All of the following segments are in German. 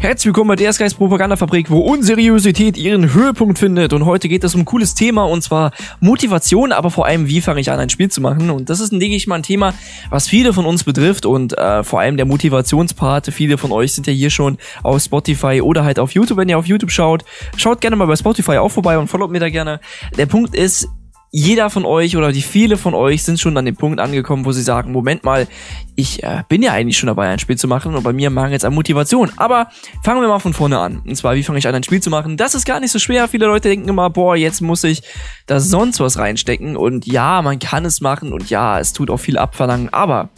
Herzlich willkommen bei der Geist Propagandafabrik, wo Unseriosität ihren Höhepunkt findet. Und heute geht es um ein cooles Thema und zwar Motivation, aber vor allem, wie fange ich an, ein Spiel zu machen. Und das ist, denke ich mal, ein Thema, was viele von uns betrifft und äh, vor allem der Motivationspart. Viele von euch sind ja hier schon auf Spotify oder halt auf YouTube, wenn ihr auf YouTube schaut. Schaut gerne mal bei Spotify auch vorbei und followt mir da gerne. Der Punkt ist, jeder von euch oder die viele von euch sind schon an dem Punkt angekommen, wo sie sagen, Moment mal, ich äh, bin ja eigentlich schon dabei, ein Spiel zu machen und bei mir mangelt es an Motivation. Aber fangen wir mal von vorne an. Und zwar, wie fange ich an, ein Spiel zu machen? Das ist gar nicht so schwer. Viele Leute denken immer, boah, jetzt muss ich da sonst was reinstecken. Und ja, man kann es machen und ja, es tut auch viel abverlangen. Aber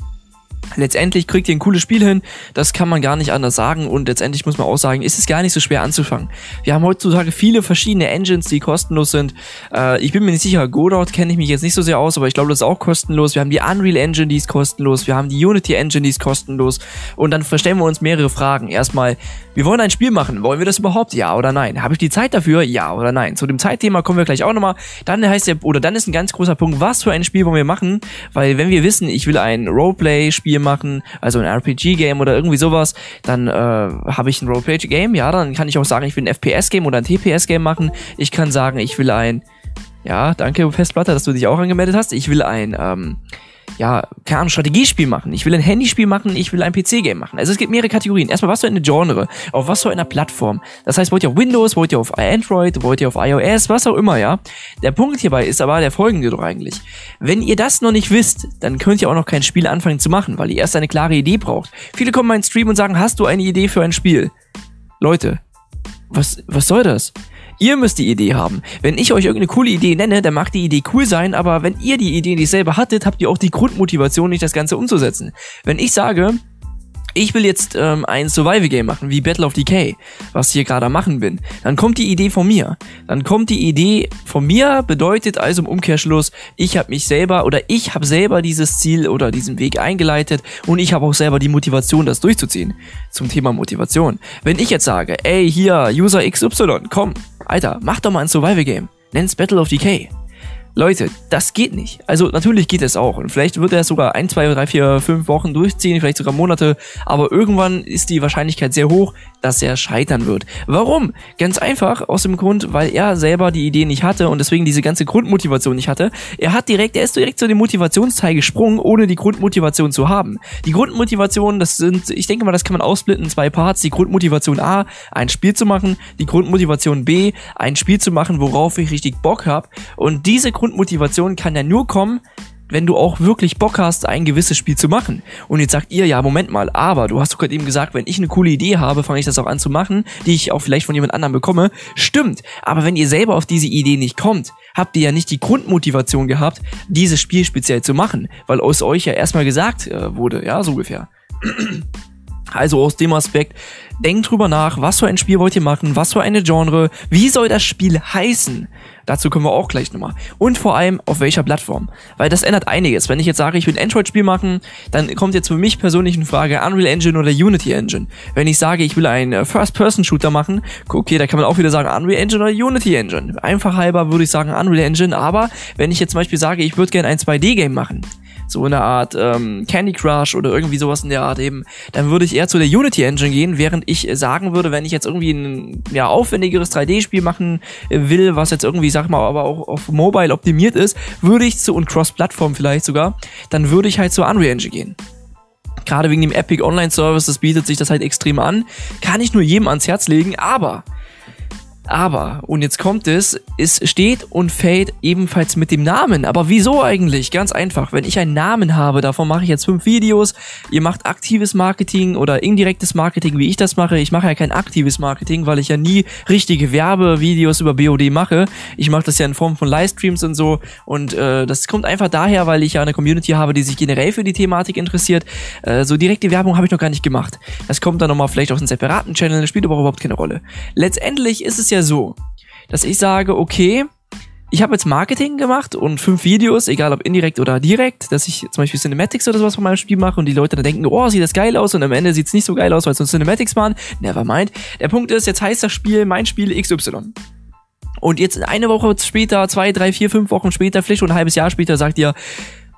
Letztendlich kriegt ihr ein cooles Spiel hin, das kann man gar nicht anders sagen und letztendlich muss man auch sagen, ist es gar nicht so schwer anzufangen. Wir haben heutzutage viele verschiedene Engines, die kostenlos sind. Äh, ich bin mir nicht sicher, Godot kenne ich mich jetzt nicht so sehr aus, aber ich glaube, das ist auch kostenlos. Wir haben die Unreal Engine, die ist kostenlos. Wir haben die Unity Engine, die ist kostenlos. Und dann verstellen wir uns mehrere Fragen. Erstmal, wir wollen ein Spiel machen. Wollen wir das überhaupt? Ja oder nein? Habe ich die Zeit dafür? Ja oder nein? Zu dem Zeitthema kommen wir gleich auch nochmal. Dann heißt der, oder dann ist ein ganz großer Punkt, was für ein Spiel wollen wir machen? Weil wenn wir wissen, ich will ein Roleplay-Spiel machen, also ein RPG-Game oder irgendwie sowas, dann äh, habe ich ein Roleplay-Game, ja, dann kann ich auch sagen, ich will ein FPS-Game oder ein TPS-Game machen. Ich kann sagen, ich will ein, ja, danke Festplatte, dass du dich auch angemeldet hast. Ich will ein, ähm, ja, keine Ahnung, Strategiespiel machen. Ich will ein Handyspiel machen, ich will ein PC-Game machen. Also es gibt mehrere Kategorien. Erstmal, was für eine Genre, auf was für einer Plattform. Das heißt, wollt ihr auf Windows, wollt ihr auf Android, wollt ihr auf iOS, was auch immer, ja. Der Punkt hierbei ist aber der folgende doch eigentlich. Wenn ihr das noch nicht wisst, dann könnt ihr auch noch kein Spiel anfangen zu machen, weil ihr erst eine klare Idee braucht. Viele kommen in meinen Stream und sagen, hast du eine Idee für ein Spiel? Leute, was, was soll das? Ihr müsst die Idee haben. Wenn ich euch irgendeine coole Idee nenne, dann mag die Idee cool sein, aber wenn ihr die Idee nicht selber hattet, habt ihr auch die Grundmotivation, nicht das Ganze umzusetzen. Wenn ich sage, ich will jetzt ähm, ein Survival-Game machen, wie Battle of Decay, was ich hier gerade machen bin, dann kommt die Idee von mir. Dann kommt die Idee von mir, bedeutet also im Umkehrschluss, ich habe mich selber oder ich habe selber dieses Ziel oder diesen Weg eingeleitet und ich habe auch selber die Motivation, das durchzuziehen. Zum Thema Motivation. Wenn ich jetzt sage, ey, hier, User XY, komm, Alter, mach doch mal ein Survival-Game. Nenn's Battle of Decay. Leute, das geht nicht. Also natürlich geht es auch. Und vielleicht wird er sogar ein, zwei, drei, vier, fünf Wochen durchziehen, vielleicht sogar Monate. Aber irgendwann ist die Wahrscheinlichkeit sehr hoch, dass er scheitern wird. Warum? Ganz einfach aus dem Grund, weil er selber die Idee nicht hatte und deswegen diese ganze Grundmotivation nicht hatte. Er hat direkt, er ist direkt zu dem Motivationsteil gesprungen, ohne die Grundmotivation zu haben. Die Grundmotivation, das sind, ich denke mal, das kann man ausblenden in zwei Parts. Die Grundmotivation A, ein Spiel zu machen. Die Grundmotivation B, ein Spiel zu machen, worauf ich richtig Bock habe. Und diese Grundmotivation kann ja nur kommen, wenn du auch wirklich Bock hast, ein gewisses Spiel zu machen. Und jetzt sagt ihr, ja, Moment mal, aber du hast doch gerade eben gesagt, wenn ich eine coole Idee habe, fange ich das auch an zu machen, die ich auch vielleicht von jemand anderem bekomme. Stimmt, aber wenn ihr selber auf diese Idee nicht kommt, habt ihr ja nicht die Grundmotivation gehabt, dieses Spiel speziell zu machen, weil aus euch ja erstmal gesagt äh, wurde, ja, so ungefähr. Also aus dem Aspekt, denkt drüber nach, was für ein Spiel wollt ihr machen, was für eine Genre, wie soll das Spiel heißen? Dazu kommen wir auch gleich nochmal. Und vor allem, auf welcher Plattform. Weil das ändert einiges. Wenn ich jetzt sage, ich will ein Android-Spiel machen, dann kommt jetzt für mich persönlich in Frage Unreal Engine oder Unity Engine. Wenn ich sage, ich will einen äh, First-Person-Shooter machen, okay, da kann man auch wieder sagen Unreal Engine oder Unity Engine. Einfach halber würde ich sagen Unreal Engine, aber wenn ich jetzt zum Beispiel sage, ich würde gerne ein 2D-Game machen, so eine Art ähm, Candy Crush oder irgendwie sowas in der Art eben, dann würde ich eher zu der Unity Engine gehen, während ich sagen würde, wenn ich jetzt irgendwie ein ja, aufwendigeres 3D-Spiel machen will, was jetzt irgendwie, sag mal, aber auch auf Mobile optimiert ist, würde ich zu und Cross-Plattform vielleicht sogar, dann würde ich halt zur Unreal Engine gehen gerade wegen dem Epic Online Service, das bietet sich das halt extrem an. Kann ich nur jedem ans Herz legen, aber aber, und jetzt kommt es, es steht und fällt ebenfalls mit dem Namen. Aber wieso eigentlich? Ganz einfach. Wenn ich einen Namen habe, davon mache ich jetzt fünf Videos. Ihr macht aktives Marketing oder indirektes Marketing, wie ich das mache. Ich mache ja kein aktives Marketing, weil ich ja nie richtige Werbevideos über BOD mache. Ich mache das ja in Form von Livestreams und so. Und äh, das kommt einfach daher, weil ich ja eine Community habe, die sich generell für die Thematik interessiert. Äh, so direkte Werbung habe ich noch gar nicht gemacht. Das kommt dann nochmal vielleicht auf einen separaten Channel, spielt aber überhaupt keine Rolle. Letztendlich ist es ja so, dass ich sage, okay, ich habe jetzt Marketing gemacht und fünf Videos, egal ob indirekt oder direkt, dass ich zum Beispiel Cinematics oder sowas von meinem Spiel mache und die Leute dann denken, oh, sieht das geil aus und am Ende sieht's nicht so geil aus, weil es so Cinematics waren. Never mind. Der Punkt ist, jetzt heißt das Spiel mein Spiel XY. Und jetzt eine Woche später, zwei, drei, vier, fünf Wochen später, vielleicht schon ein halbes Jahr später, sagt ihr,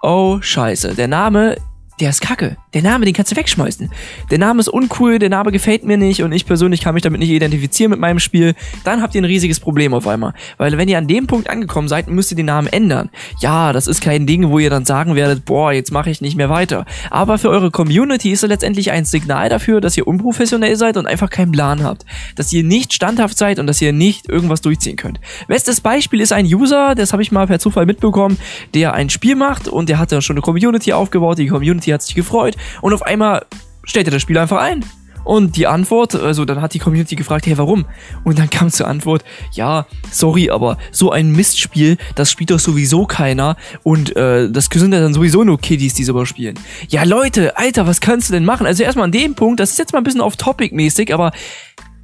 oh scheiße, der Name der ist kacke. Der Name, den kannst du wegschmeißen. Der Name ist uncool, der Name gefällt mir nicht und ich persönlich kann mich damit nicht identifizieren mit meinem Spiel. Dann habt ihr ein riesiges Problem auf einmal. Weil wenn ihr an dem Punkt angekommen seid, müsst ihr den Namen ändern. Ja, das ist kein Ding, wo ihr dann sagen werdet, boah, jetzt mache ich nicht mehr weiter. Aber für eure Community ist es letztendlich ein Signal dafür, dass ihr unprofessionell seid und einfach keinen Plan habt. Dass ihr nicht standhaft seid und dass ihr nicht irgendwas durchziehen könnt. Bestes Beispiel ist ein User, das habe ich mal per Zufall mitbekommen, der ein Spiel macht und der hat dann schon eine Community aufgebaut. Die Community hat sich gefreut und auf einmal stellt er das Spiel einfach ein. Und die Antwort, also dann hat die Community gefragt, hey, warum? Und dann kam zur Antwort, ja, sorry, aber so ein Mistspiel, das spielt doch sowieso keiner und äh, das sind ja dann sowieso nur Kiddies, die sowas spielen. Ja, Leute, Alter, was kannst du denn machen? Also erstmal an dem Punkt, das ist jetzt mal ein bisschen off-topic-mäßig, aber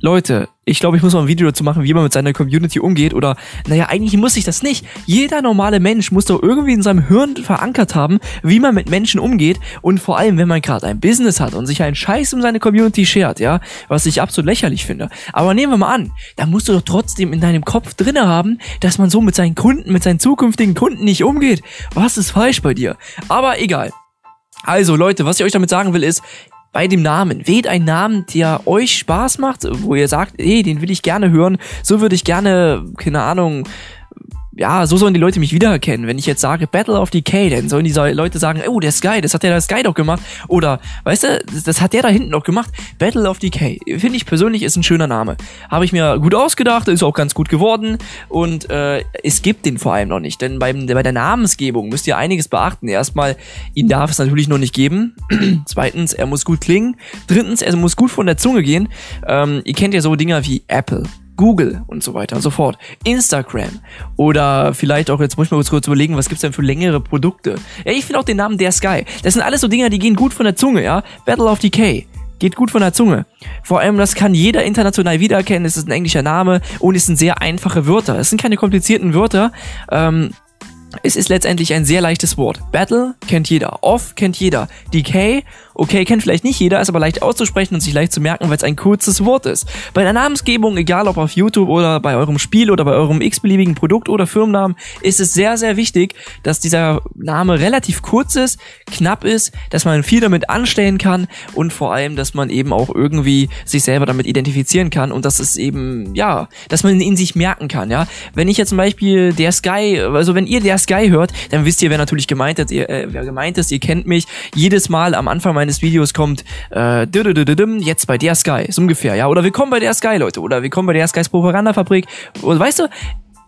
Leute, ich glaube, ich muss mal ein Video dazu machen, wie man mit seiner Community umgeht. Oder, naja, eigentlich muss ich das nicht. Jeder normale Mensch muss doch irgendwie in seinem Hirn verankert haben, wie man mit Menschen umgeht. Und vor allem, wenn man gerade ein Business hat und sich einen Scheiß um seine Community schert, ja, was ich absolut lächerlich finde. Aber nehmen wir mal an, da musst du doch trotzdem in deinem Kopf drinne haben, dass man so mit seinen Kunden, mit seinen zukünftigen Kunden nicht umgeht. Was ist falsch bei dir? Aber egal. Also Leute, was ich euch damit sagen will ist, bei dem Namen. Wählt einen Namen, der euch Spaß macht, wo ihr sagt, ey, den will ich gerne hören. So würde ich gerne, keine Ahnung, ja, so sollen die Leute mich wiedererkennen. Wenn ich jetzt sage Battle of Decay, dann sollen die Leute sagen, oh, der Sky, das hat der Sky doch gemacht. Oder, weißt du, das, hat der da hinten noch gemacht. Battle of Decay. Finde ich persönlich ist ein schöner Name. Habe ich mir gut ausgedacht, ist auch ganz gut geworden. Und äh, es gibt den vor allem noch nicht. Denn beim, bei der Namensgebung müsst ihr einiges beachten. Erstmal, ihn darf es natürlich noch nicht geben. Zweitens, er muss gut klingen. Drittens, er muss gut von der Zunge gehen. Ähm, ihr kennt ja so Dinger wie Apple. Google und so weiter und so fort. Instagram. Oder vielleicht auch, jetzt muss ich mal kurz überlegen, was gibt's denn für längere Produkte? Ja, ich finde auch den Namen Der Sky. Das sind alles so Dinger, die gehen gut von der Zunge, ja? Battle of Decay. Geht gut von der Zunge. Vor allem, das kann jeder international wiedererkennen. Es ist ein englischer Name und es sind sehr einfache Wörter. Es sind keine komplizierten Wörter. Ähm, es ist letztendlich ein sehr leichtes Wort. Battle kennt jeder. Off kennt jeder. Decay, okay, kennt vielleicht nicht jeder, ist aber leicht auszusprechen und sich leicht zu merken, weil es ein kurzes Wort ist. Bei der Namensgebung, egal ob auf YouTube oder bei eurem Spiel oder bei eurem x-beliebigen Produkt oder Firmennamen, ist es sehr, sehr wichtig, dass dieser Name relativ kurz ist, knapp ist, dass man viel damit anstellen kann und vor allem, dass man eben auch irgendwie sich selber damit identifizieren kann und dass es eben, ja, dass man ihn sich merken kann, ja. Wenn ich jetzt zum Beispiel der Sky, also wenn ihr der Sky hört, dann wisst ihr, wer natürlich gemeint ist. Ihr, äh, wer gemeint ist. Ihr kennt mich. Jedes Mal am Anfang meines Videos kommt äh, jetzt bei der Sky. So ungefähr, ja. Oder willkommen bei der Sky, Leute. Oder willkommen bei der Skys Propagandafabrik. Und weißt du,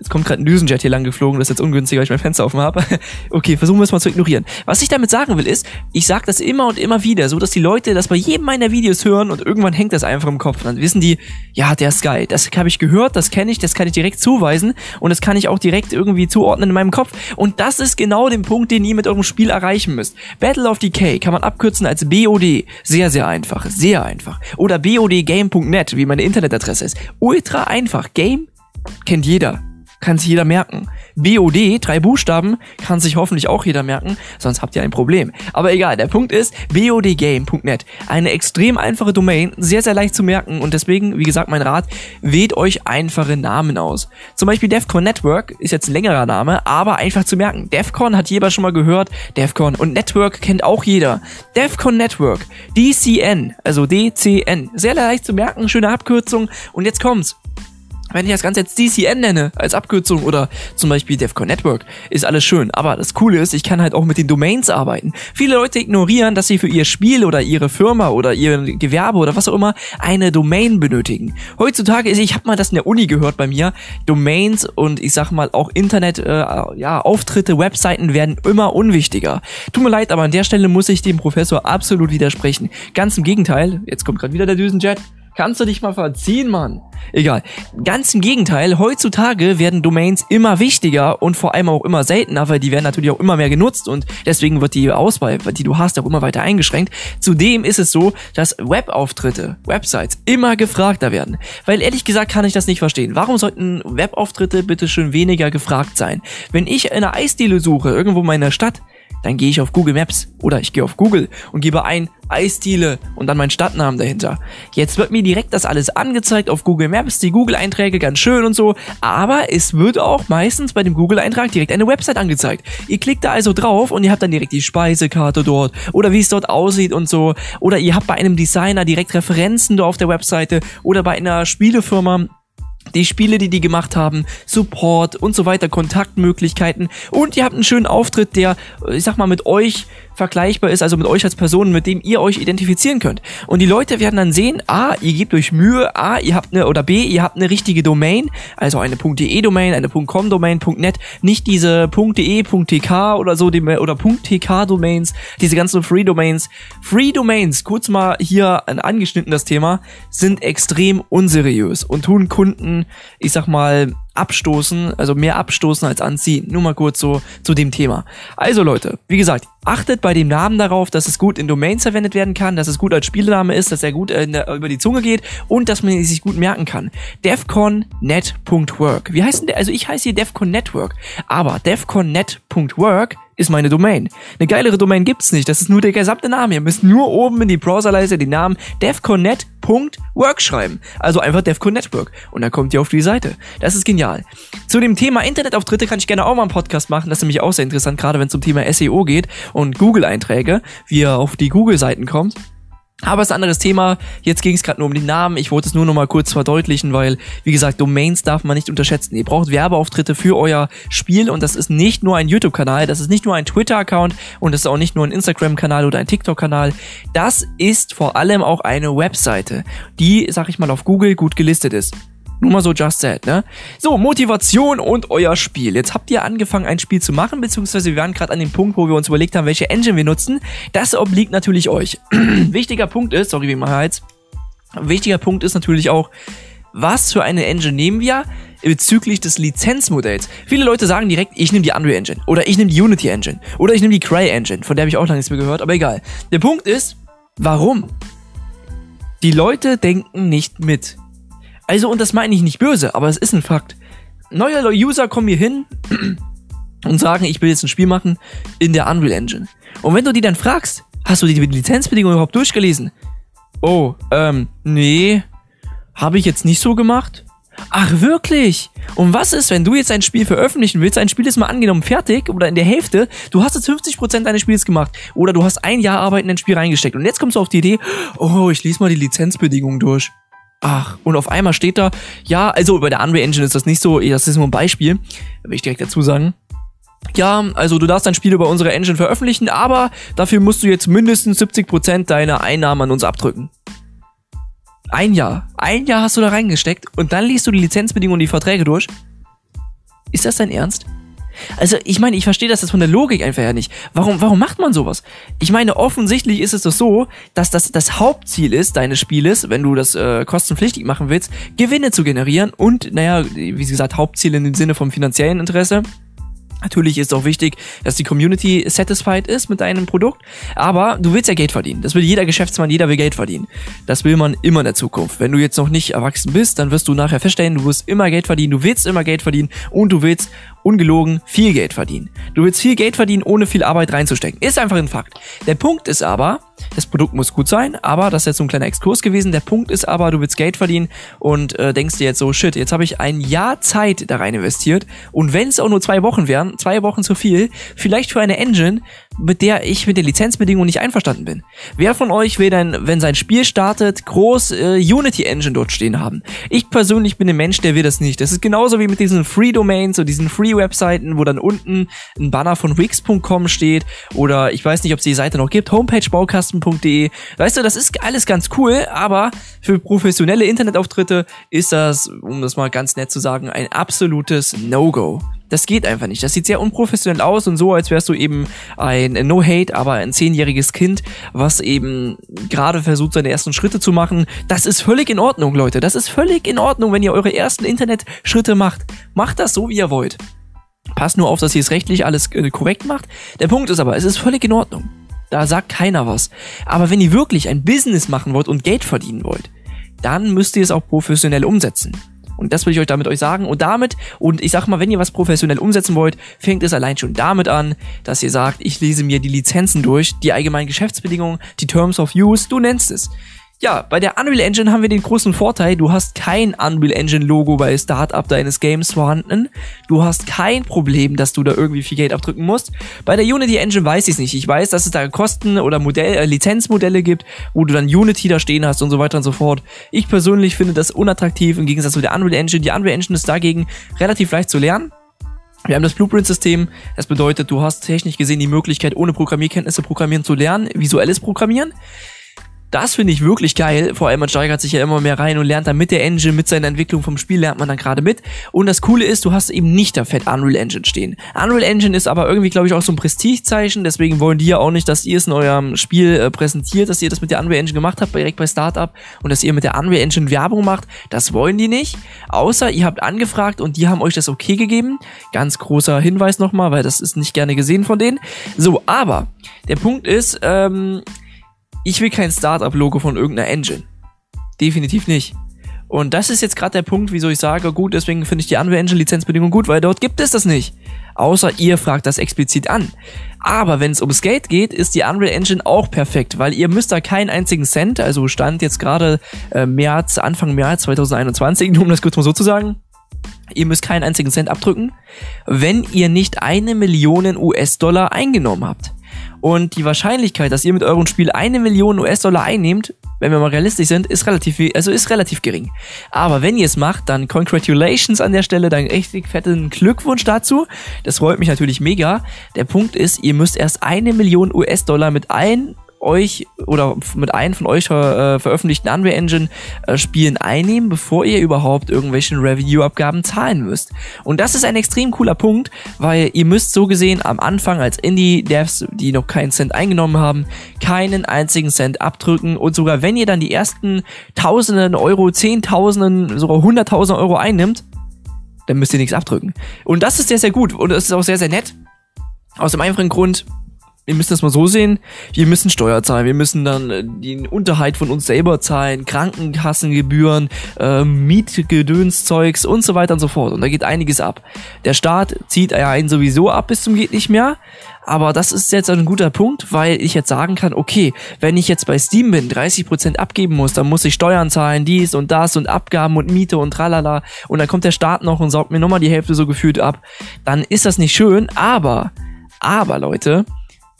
Jetzt kommt gerade ein Düsenjet hier lang geflogen, das ist jetzt ungünstig, weil ich mein Fenster offen habe. okay, versuchen wir es mal zu ignorieren. Was ich damit sagen will, ist, ich sage das immer und immer wieder, so dass die Leute das bei jedem meiner Videos hören und irgendwann hängt das einfach im Kopf. Dann wissen die, ja, der ist geil. Das habe ich gehört, das kenne ich, das kann ich direkt zuweisen und das kann ich auch direkt irgendwie zuordnen in meinem Kopf. Und das ist genau der Punkt, den ihr mit eurem Spiel erreichen müsst. Battle of Decay kann man abkürzen als BOD. Sehr, sehr einfach. Sehr einfach. Oder bodgame.net, wie meine Internetadresse ist. Ultra einfach. Game kennt jeder kann sich jeder merken. BOD, drei Buchstaben, kann sich hoffentlich auch jeder merken, sonst habt ihr ein Problem. Aber egal, der Punkt ist bodgame.net. Eine extrem einfache Domain, sehr, sehr leicht zu merken und deswegen, wie gesagt, mein Rat, wählt euch einfache Namen aus. Zum Beispiel Defcon Network ist jetzt ein längerer Name, aber einfach zu merken. Defcon hat jeder schon mal gehört, Defcon und Network kennt auch jeder. Defcon Network, DCN, also DCN, sehr leicht zu merken, schöne Abkürzung und jetzt kommt's wenn ich das Ganze jetzt DCN nenne, als Abkürzung oder zum Beispiel DEFCON Network, ist alles schön. Aber das Coole ist, ich kann halt auch mit den Domains arbeiten. Viele Leute ignorieren, dass sie für ihr Spiel oder ihre Firma oder ihr Gewerbe oder was auch immer eine Domain benötigen. Heutzutage ist, ich habe mal das in der Uni gehört bei mir, Domains und ich sag mal auch Internet, äh, ja, Auftritte, Webseiten werden immer unwichtiger. Tut mir leid, aber an der Stelle muss ich dem Professor absolut widersprechen. Ganz im Gegenteil, jetzt kommt gerade wieder der Düsenjet. Kannst du dich mal verziehen, Mann? Egal. Ganz im Gegenteil, heutzutage werden Domains immer wichtiger und vor allem auch immer seltener, weil die werden natürlich auch immer mehr genutzt und deswegen wird die Auswahl, die du hast, auch immer weiter eingeschränkt. Zudem ist es so, dass Webauftritte, Websites immer gefragter werden. Weil ehrlich gesagt kann ich das nicht verstehen. Warum sollten Webauftritte bitte schön weniger gefragt sein? Wenn ich eine Eisdiele suche, irgendwo in meiner Stadt, dann gehe ich auf Google Maps oder ich gehe auf Google und gebe ein Eisdiele und dann meinen Stadtnamen dahinter. Jetzt wird mir direkt das alles angezeigt auf Google Maps, die Google-Einträge ganz schön und so, aber es wird auch meistens bei dem Google-Eintrag direkt eine Website angezeigt. Ihr klickt da also drauf und ihr habt dann direkt die Speisekarte dort oder wie es dort aussieht und so oder ihr habt bei einem Designer direkt Referenzen da auf der Webseite oder bei einer Spielefirma die Spiele, die die gemacht haben, Support und so weiter, Kontaktmöglichkeiten und ihr habt einen schönen Auftritt, der, ich sag mal, mit euch vergleichbar ist, also mit euch als Person, mit dem ihr euch identifizieren könnt. Und die Leute werden dann sehen, A, ihr gebt euch Mühe, A, ihr habt eine, oder B, ihr habt eine richtige Domain, also eine .de-Domain, eine .com-Domain, .net, nicht diese .de, .tk oder so, oder .tk-Domains, diese ganzen Free-Domains. Free-Domains, kurz mal hier angeschnitten das Thema, sind extrem unseriös und tun Kunden, ich sag mal, abstoßen, also mehr abstoßen als anziehen. Nur mal kurz so zu dem Thema. Also Leute, wie gesagt, achtet bei dem Namen darauf, dass es gut in Domains verwendet werden kann, dass es gut als Spielname ist, dass er gut äh, der, über die Zunge geht und dass man ihn sich gut merken kann. defconnet.work. Wie heißt denn der? Also ich heiße hier defcon Network, aber defconnet.work ist meine Domain. Eine geilere Domain gibt's nicht. Das ist nur der gesamte Name. Ihr müsst nur oben in die Browserleiste den Namen defconnet.work schreiben. Also einfach defcon Network. Und dann kommt ihr auf die Seite. Das ist genial. Zu dem Thema Internetauftritte kann ich gerne auch mal einen Podcast machen. Das ist nämlich auch sehr interessant, gerade wenn es um Thema SEO geht und Google-Einträge, wie ihr auf die Google-Seiten kommt. Aber es ist ein anderes Thema. Jetzt ging es gerade nur um den Namen. Ich wollte es nur noch mal kurz verdeutlichen, weil, wie gesagt, Domains darf man nicht unterschätzen. Ihr braucht Werbeauftritte für euer Spiel und das ist nicht nur ein YouTube-Kanal, das ist nicht nur ein Twitter-Account und das ist auch nicht nur ein Instagram-Kanal oder ein TikTok-Kanal. Das ist vor allem auch eine Webseite, die, sag ich mal, auf Google gut gelistet ist. Nur mal so just said, ne? So, Motivation und euer Spiel. Jetzt habt ihr angefangen, ein Spiel zu machen, beziehungsweise wir waren gerade an dem Punkt, wo wir uns überlegt haben, welche Engine wir nutzen. Das obliegt natürlich euch. Wichtiger Punkt ist, sorry wie mein Hals, wichtiger Punkt ist natürlich auch, was für eine Engine nehmen wir bezüglich des Lizenzmodells. Viele Leute sagen direkt, ich nehme die Unreal Engine oder ich nehme die Unity Engine oder ich nehme die Cray Engine, von der habe ich auch lange nichts mehr gehört, aber egal. Der Punkt ist, warum? Die Leute denken nicht mit. Also, und das meine ich nicht böse, aber es ist ein Fakt. Neue User kommen hier hin und sagen, ich will jetzt ein Spiel machen in der Unreal Engine. Und wenn du die dann fragst, hast du die Lizenzbedingungen überhaupt durchgelesen? Oh, ähm, nee, habe ich jetzt nicht so gemacht. Ach wirklich? Und was ist, wenn du jetzt ein Spiel veröffentlichen willst? Ein Spiel ist mal angenommen fertig oder in der Hälfte. Du hast jetzt 50% deines Spiels gemacht. Oder du hast ein Jahr Arbeit in ein Spiel reingesteckt. Und jetzt kommst du auf die Idee, oh, ich lese mal die Lizenzbedingungen durch. Ach, und auf einmal steht da, ja, also bei der Unreal Engine ist das nicht so, das ist nur ein Beispiel, will ich direkt dazu sagen. Ja, also du darfst dein Spiel über unsere Engine veröffentlichen, aber dafür musst du jetzt mindestens 70% deiner Einnahmen an uns abdrücken. Ein Jahr. Ein Jahr hast du da reingesteckt und dann liest du die Lizenzbedingungen und die Verträge durch. Ist das dein Ernst? Also, ich meine, ich verstehe das jetzt von der Logik einfach ja nicht. Warum, warum macht man sowas? Ich meine, offensichtlich ist es doch so, dass das das Hauptziel ist deines Spieles, wenn du das äh, kostenpflichtig machen willst, Gewinne zu generieren und, naja, wie gesagt, Hauptziel in dem Sinne vom finanziellen Interesse. Natürlich ist auch wichtig, dass die Community satisfied ist mit deinem Produkt, aber du willst ja Geld verdienen. Das will jeder Geschäftsmann, jeder will Geld verdienen. Das will man immer in der Zukunft. Wenn du jetzt noch nicht erwachsen bist, dann wirst du nachher feststellen, du wirst immer Geld verdienen, du willst immer Geld verdienen und du willst ungelogen viel Geld verdienen. Du willst viel Geld verdienen, ohne viel Arbeit reinzustecken. Ist einfach ein Fakt. Der Punkt ist aber, das Produkt muss gut sein, aber das ist jetzt so ein kleiner Exkurs gewesen. Der Punkt ist aber, du willst Geld verdienen und äh, denkst dir jetzt so, shit, jetzt habe ich ein Jahr Zeit da rein investiert und wenn es auch nur zwei Wochen wären, zwei Wochen zu viel, vielleicht für eine Engine, mit der ich mit den Lizenzbedingungen nicht einverstanden bin. Wer von euch will denn, wenn sein Spiel startet, groß äh, Unity Engine dort stehen haben? Ich persönlich bin ein Mensch, der will das nicht. Das ist genauso wie mit diesen Free Domains und diesen Free Webseiten, wo dann unten ein Banner von Wix.com steht oder ich weiß nicht, ob es die Seite noch gibt, homepage-baukasten.de. Weißt du, das ist alles ganz cool, aber für professionelle Internetauftritte ist das, um das mal ganz nett zu sagen, ein absolutes No-Go. Das geht einfach nicht. Das sieht sehr unprofessionell aus und so, als wärst du eben ein No-Hate, aber ein zehnjähriges Kind, was eben gerade versucht, seine ersten Schritte zu machen. Das ist völlig in Ordnung, Leute. Das ist völlig in Ordnung, wenn ihr eure ersten Internetschritte macht. Macht das so, wie ihr wollt. Passt nur auf, dass ihr es rechtlich alles äh, korrekt macht. Der Punkt ist aber, es ist völlig in Ordnung. Da sagt keiner was. Aber wenn ihr wirklich ein Business machen wollt und Geld verdienen wollt, dann müsst ihr es auch professionell umsetzen. Und das will ich euch damit euch sagen. Und damit, und ich sag mal, wenn ihr was professionell umsetzen wollt, fängt es allein schon damit an, dass ihr sagt, ich lese mir die Lizenzen durch, die allgemeinen Geschäftsbedingungen, die Terms of Use, du nennst es. Ja, bei der Unreal Engine haben wir den großen Vorteil, du hast kein Unreal Engine Logo bei Startup deines Games vorhanden. Du hast kein Problem, dass du da irgendwie viel Geld abdrücken musst. Bei der Unity Engine weiß ich es nicht. Ich weiß, dass es da Kosten oder Modell, äh, Lizenzmodelle gibt, wo du dann Unity da stehen hast und so weiter und so fort. Ich persönlich finde das unattraktiv im Gegensatz zu der Unreal Engine. Die Unreal Engine ist dagegen relativ leicht zu lernen. Wir haben das Blueprint-System. Das bedeutet, du hast technisch gesehen die Möglichkeit, ohne Programmierkenntnisse programmieren zu lernen, visuelles Programmieren. Das finde ich wirklich geil. Vor allem, man steigert sich ja immer mehr rein und lernt dann mit der Engine, mit seiner Entwicklung vom Spiel, lernt man dann gerade mit. Und das Coole ist, du hast eben nicht da fett Unreal Engine stehen. Unreal Engine ist aber irgendwie, glaube ich, auch so ein Prestigezeichen. Deswegen wollen die ja auch nicht, dass ihr es in eurem Spiel äh, präsentiert, dass ihr das mit der Unreal Engine gemacht habt, direkt bei Startup. Und dass ihr mit der Unreal Engine Werbung macht. Das wollen die nicht. Außer ihr habt angefragt und die haben euch das okay gegeben. Ganz großer Hinweis nochmal, weil das ist nicht gerne gesehen von denen. So, aber der Punkt ist, ähm, ich will kein Startup-Logo von irgendeiner Engine. Definitiv nicht. Und das ist jetzt gerade der Punkt, wieso ich sage, gut, deswegen finde ich die Unreal Engine Lizenzbedingungen gut, weil dort gibt es das nicht. Außer ihr fragt das explizit an. Aber wenn es um Skate geht, ist die Unreal Engine auch perfekt, weil ihr müsst da keinen einzigen Cent, also stand jetzt gerade äh, März, Anfang März 2021, um das kurz mal so zu sagen, ihr müsst keinen einzigen Cent abdrücken, wenn ihr nicht eine Million US-Dollar eingenommen habt. Und die Wahrscheinlichkeit, dass ihr mit eurem Spiel eine Million US-Dollar einnehmt, wenn wir mal realistisch sind, ist relativ, also ist relativ gering. Aber wenn ihr es macht, dann congratulations an der Stelle, dann echt fetten Glückwunsch dazu. Das freut mich natürlich mega. Der Punkt ist, ihr müsst erst eine Million US-Dollar mit ein euch oder mit einem von euch äh, veröffentlichten Unreal Engine äh, Spielen einnehmen, bevor ihr überhaupt irgendwelchen Revenue-Abgaben zahlen müsst. Und das ist ein extrem cooler Punkt, weil ihr müsst so gesehen am Anfang als Indie-Devs, die noch keinen Cent eingenommen haben, keinen einzigen Cent abdrücken und sogar wenn ihr dann die ersten Tausenden Euro, Zehntausenden, sogar Hunderttausend Euro einnimmt, dann müsst ihr nichts abdrücken. Und das ist sehr, sehr gut und das ist auch sehr, sehr nett. Aus dem einfachen Grund, wir müssen das mal so sehen, wir müssen Steuer zahlen, wir müssen dann äh, den Unterhalt von uns selber zahlen, Krankenkassengebühren, äh, Mietgedönszeugs und so weiter und so fort. Und da geht einiges ab. Der Staat zieht einen sowieso ab bis zum geht nicht mehr. Aber das ist jetzt ein guter Punkt, weil ich jetzt sagen kann, okay, wenn ich jetzt bei Steam bin, 30% abgeben muss, dann muss ich Steuern zahlen, dies und das und Abgaben und Miete und tralala. Und dann kommt der Staat noch und saugt mir nochmal die Hälfte so gefühlt ab. Dann ist das nicht schön, aber, aber Leute,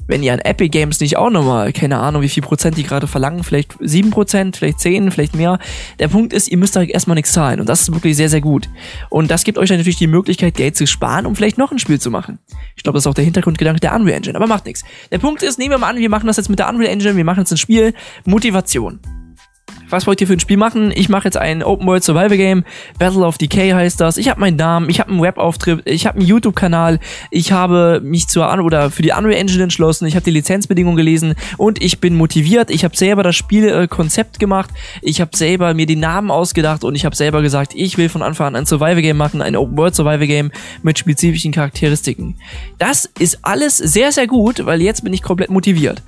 wenn ihr an Epic Games nicht auch nochmal, keine Ahnung, wie viel Prozent die gerade verlangen, vielleicht sieben Prozent, vielleicht zehn, vielleicht mehr. Der Punkt ist, ihr müsst da erstmal nichts zahlen und das ist wirklich sehr, sehr gut. Und das gibt euch dann natürlich die Möglichkeit, Geld zu sparen, um vielleicht noch ein Spiel zu machen. Ich glaube, das ist auch der Hintergrundgedanke der Unreal Engine, aber macht nichts. Der Punkt ist, nehmen wir mal an, wir machen das jetzt mit der Unreal Engine, wir machen jetzt ein Spiel, Motivation was wollt ihr für ein Spiel machen? Ich mache jetzt ein Open World Survival Game. Battle of Decay heißt das. Ich habe meinen Namen, ich habe einen Webauftritt, ich habe einen YouTube-Kanal, ich habe mich zur An oder für die Unreal Engine entschlossen, ich habe die Lizenzbedingungen gelesen und ich bin motiviert. Ich habe selber das Spielkonzept gemacht, ich habe selber mir die Namen ausgedacht und ich habe selber gesagt, ich will von Anfang an ein Survival Game machen, ein Open World Survival Game mit spezifischen Charakteristiken. Das ist alles sehr, sehr gut, weil jetzt bin ich komplett motiviert.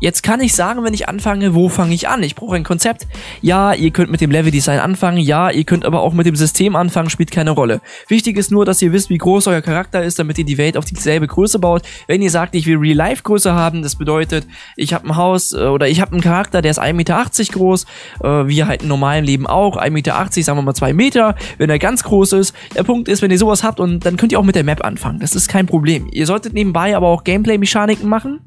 Jetzt kann ich sagen, wenn ich anfange, wo fange ich an? Ich brauche ein Konzept. Ja, ihr könnt mit dem Level-Design anfangen. Ja, ihr könnt aber auch mit dem System anfangen, spielt keine Rolle. Wichtig ist nur, dass ihr wisst, wie groß euer Charakter ist, damit ihr die Welt auf dieselbe Größe baut. Wenn ihr sagt, ich will Real-Life-Größe haben, das bedeutet, ich habe ein Haus äh, oder ich habe einen Charakter, der ist 1,80 Meter groß, äh, wie halt im normalen Leben auch, 1,80 Meter, sagen wir mal 2 Meter, wenn er ganz groß ist. Der Punkt ist, wenn ihr sowas habt und dann könnt ihr auch mit der Map anfangen. Das ist kein Problem. Ihr solltet nebenbei aber auch Gameplay-Mechaniken machen.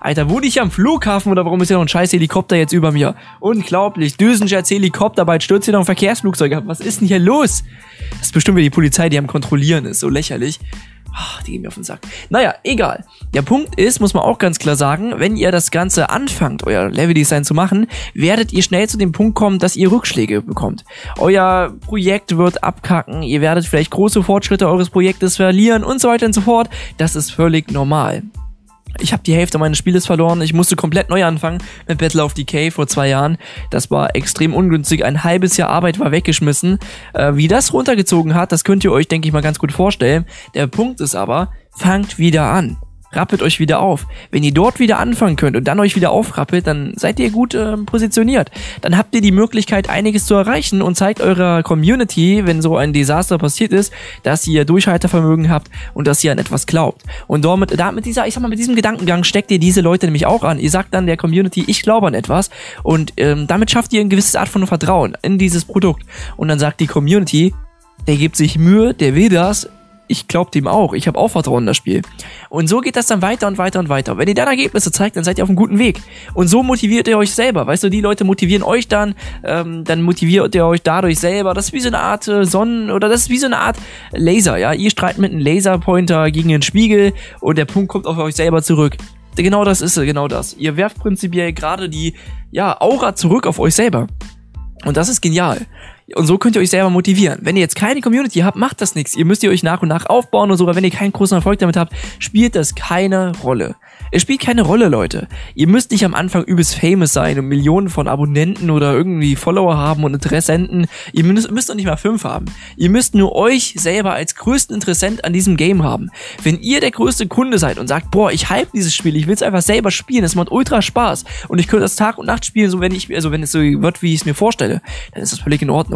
Alter, wurde ich am Flug Flughafen oder warum ist hier noch ein scheiß Helikopter jetzt über mir? Unglaublich. Düsenjets, Helikopter, bald stürzt hier noch ein Verkehrsflugzeug ab. Was ist denn hier los? Das ist bestimmt wieder die Polizei, die am Kontrollieren ist. So lächerlich. Ach, die gehen mir auf den Sack. Naja, egal. Der Punkt ist, muss man auch ganz klar sagen, wenn ihr das Ganze anfangt, euer Leveldesign zu machen, werdet ihr schnell zu dem Punkt kommen, dass ihr Rückschläge bekommt. Euer Projekt wird abkacken, ihr werdet vielleicht große Fortschritte eures Projektes verlieren und so weiter und so fort. Das ist völlig normal. Ich habe die Hälfte meines Spieles verloren. Ich musste komplett neu anfangen mit Battle of Decay vor zwei Jahren. Das war extrem ungünstig. Ein halbes Jahr Arbeit war weggeschmissen. Äh, wie das runtergezogen hat, das könnt ihr euch, denke ich mal, ganz gut vorstellen. Der Punkt ist aber, fangt wieder an. Rappelt euch wieder auf. Wenn ihr dort wieder anfangen könnt und dann euch wieder aufrappelt, dann seid ihr gut äh, positioniert. Dann habt ihr die Möglichkeit, einiges zu erreichen und zeigt eurer Community, wenn so ein Desaster passiert ist, dass ihr Durchhaltevermögen habt und dass ihr an etwas glaubt. Und damit, damit dieser, ich sag mal, mit diesem Gedankengang steckt ihr diese Leute nämlich auch an. Ihr sagt dann der Community, ich glaube an etwas und ähm, damit schafft ihr ein gewisses Art von Vertrauen in dieses Produkt. Und dann sagt die Community, der gibt sich Mühe, der will das, ich glaube dem auch. Ich habe auch Vertrauen in das Spiel. Und so geht das dann weiter und weiter und weiter. Wenn ihr dann Ergebnisse zeigt, dann seid ihr auf einem guten Weg. Und so motiviert ihr euch selber. Weißt du, die Leute motivieren euch dann, ähm, dann motiviert ihr euch dadurch selber. Das ist wie so eine Art äh, Sonnen- oder das ist wie so eine Art Laser, ja. Ihr strahlt mit einem Laserpointer gegen den Spiegel und der Punkt kommt auf euch selber zurück. Genau das ist genau das. Ihr werft prinzipiell gerade die ja, Aura zurück auf euch selber. Und das ist genial. Und so könnt ihr euch selber motivieren. Wenn ihr jetzt keine Community habt, macht das nichts. Ihr müsst ihr euch nach und nach aufbauen und sogar wenn ihr keinen großen Erfolg damit habt, spielt das keine Rolle. Es spielt keine Rolle, Leute. Ihr müsst nicht am Anfang übelst famous sein und Millionen von Abonnenten oder irgendwie Follower haben und Interessenten. Ihr müsst, müsst doch nicht mal fünf haben. Ihr müsst nur euch selber als größten Interessent an diesem Game haben. Wenn ihr der größte Kunde seid und sagt, boah, ich hype dieses Spiel, ich will es einfach selber spielen, es macht ultra Spaß und ich könnte das Tag und Nacht spielen, so wenn ich, also wenn es so wird, wie ich es mir vorstelle, dann ist das völlig in Ordnung.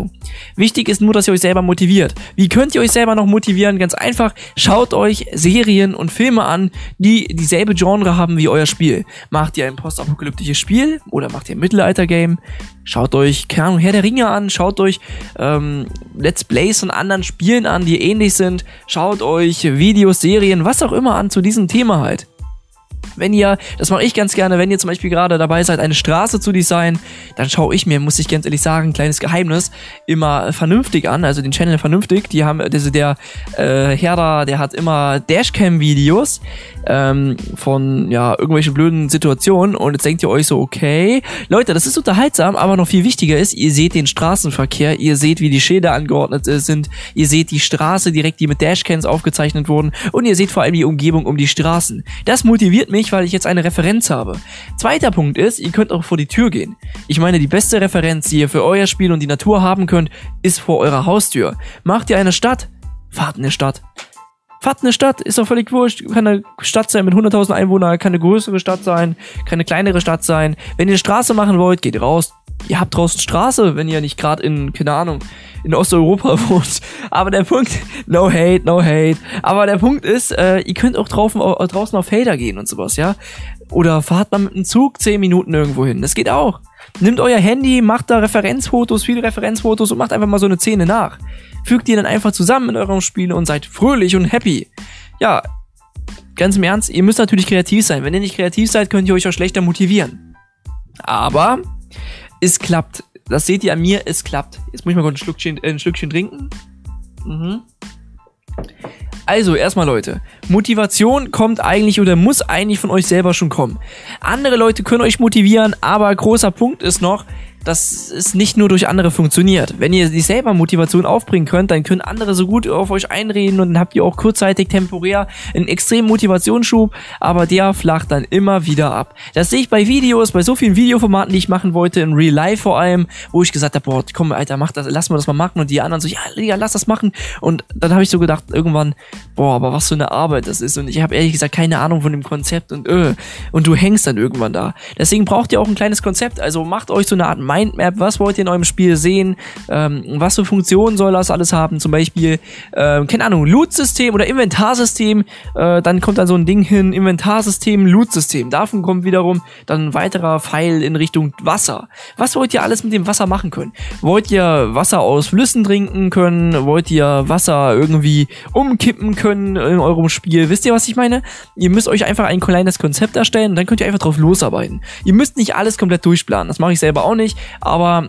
Wichtig ist nur, dass ihr euch selber motiviert. Wie könnt ihr euch selber noch motivieren? Ganz einfach, schaut euch Serien und Filme an, die dieselbe Genre Genre haben wie euer Spiel. Macht ihr ein postapokalyptisches Spiel oder macht ihr ein Mittelalter-Game? Schaut euch, keine Ahnung, Herr der Ringe an, schaut euch ähm, Let's Plays von anderen Spielen an, die ähnlich sind. Schaut euch Videos, Serien, was auch immer an zu diesem Thema halt. Wenn ihr, das mache ich ganz gerne, wenn ihr zum Beispiel gerade dabei seid, eine Straße zu designen, dann schaue ich mir, muss ich ganz ehrlich sagen, ein kleines Geheimnis, immer vernünftig an, also den Channel vernünftig. Die haben, also der äh, Herder, der hat immer Dashcam-Videos ähm, von ja irgendwelchen blöden Situationen und jetzt denkt ihr euch so, okay, Leute, das ist unterhaltsam, aber noch viel wichtiger ist, ihr seht den Straßenverkehr, ihr seht, wie die Schilder angeordnet äh, sind, ihr seht die Straße direkt, die mit Dashcams aufgezeichnet wurden und ihr seht vor allem die Umgebung um die Straßen. Das motiviert mich, weil ich jetzt eine Referenz habe. Zweiter Punkt ist, ihr könnt auch vor die Tür gehen. Ich meine, die beste Referenz, die ihr für euer Spiel und die Natur haben könnt, ist vor eurer Haustür. Macht ihr eine Stadt? Fahrt in eine Stadt. Fahrt eine Stadt, ist doch völlig wurscht. Kann eine Stadt sein mit 100.000 Einwohnern, kann eine größere Stadt sein, kann eine kleinere Stadt sein. Wenn ihr eine Straße machen wollt, geht raus. Ihr habt draußen Straße, wenn ihr nicht gerade in, keine Ahnung, in Osteuropa wohnt. Aber der Punkt, no hate, no hate. Aber der Punkt ist, äh, ihr könnt auch draußen, draußen auf Felder gehen und sowas, ja. Oder fahrt mal mit einem Zug 10 Minuten irgendwo hin. Das geht auch. Nehmt euer Handy, macht da Referenzfotos, viele Referenzfotos und macht einfach mal so eine Szene nach fügt die dann einfach zusammen in eurem Spiel und seid fröhlich und happy. Ja, ganz im Ernst, ihr müsst natürlich kreativ sein. Wenn ihr nicht kreativ seid, könnt ihr euch auch schlechter motivieren. Aber es klappt. Das seht ihr an mir, es klappt. Jetzt muss ich mal kurz ein Schlückchen, äh, ein Schlückchen trinken. Mhm. Also, erstmal Leute, Motivation kommt eigentlich oder muss eigentlich von euch selber schon kommen. Andere Leute können euch motivieren, aber großer Punkt ist noch, dass es nicht nur durch andere funktioniert. Wenn ihr die selber Motivation aufbringen könnt, dann können andere so gut auf euch einreden und dann habt ihr auch kurzzeitig temporär einen extremen Motivationsschub, aber der flacht dann immer wieder ab. Das sehe ich bei Videos, bei so vielen Videoformaten, die ich machen wollte, in Real Life vor allem, wo ich gesagt habe, boah, komm, Alter, mach das, lass mal das mal machen und die anderen so, ja, ja, lass das machen und dann habe ich so gedacht, irgendwann, boah, aber was für eine Arbeit das ist und ich habe ehrlich gesagt keine Ahnung von dem Konzept und äh, und du hängst dann irgendwann da. Deswegen braucht ihr auch ein kleines Konzept, also macht euch so eine Art Mindmap, was wollt ihr in eurem Spiel sehen, ähm, was für Funktionen soll das alles haben, zum Beispiel, ähm, keine Ahnung, Loot-System oder Inventarsystem, äh, dann kommt dann so ein Ding hin, Inventarsystem, Loot-System, davon kommt wiederum dann ein weiterer Pfeil in Richtung Wasser. Was wollt ihr alles mit dem Wasser machen können? Wollt ihr Wasser aus Flüssen trinken können? Wollt ihr Wasser irgendwie umkippen können in eurem Spiel? Wisst ihr, was ich meine? Ihr müsst euch einfach ein kleines Konzept erstellen und dann könnt ihr einfach drauf losarbeiten. Ihr müsst nicht alles komplett durchplanen, das mache ich selber auch nicht, aber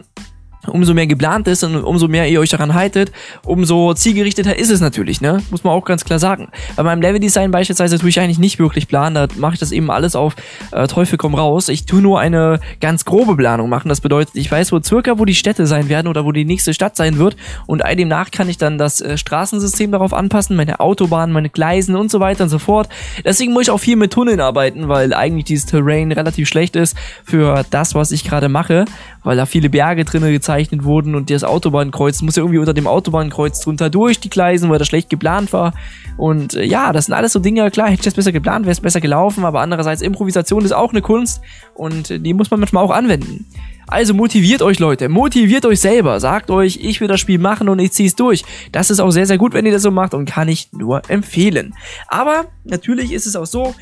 umso mehr geplant ist und umso mehr ihr euch daran haltet, umso zielgerichteter ist es natürlich, ne? Muss man auch ganz klar sagen. Bei meinem Leveldesign beispielsweise tue ich eigentlich nicht wirklich planen, da mache ich das eben alles auf äh, Teufel komm raus. Ich tue nur eine ganz grobe Planung machen. Das bedeutet, ich weiß wo circa, wo die Städte sein werden oder wo die nächste Stadt sein wird und all demnach kann ich dann das äh, Straßensystem darauf anpassen, meine Autobahnen, meine Gleisen und so weiter und so fort. Deswegen muss ich auch viel mit Tunneln arbeiten, weil eigentlich dieses Terrain relativ schlecht ist für das, was ich gerade mache, weil da viele Berge drin gezeichnet wurden und das Autobahnkreuz muss ja irgendwie unter dem Autobahnkreuz drunter durch die Gleisen, weil das schlecht geplant war. Und äh, ja, das sind alles so Dinge, klar, hätte ich das besser geplant, wäre es besser gelaufen, aber andererseits Improvisation ist auch eine Kunst und äh, die muss man manchmal auch anwenden. Also motiviert euch Leute, motiviert euch selber, sagt euch, ich will das Spiel machen und ich zieh's durch. Das ist auch sehr, sehr gut, wenn ihr das so macht und kann ich nur empfehlen. Aber natürlich ist es auch so,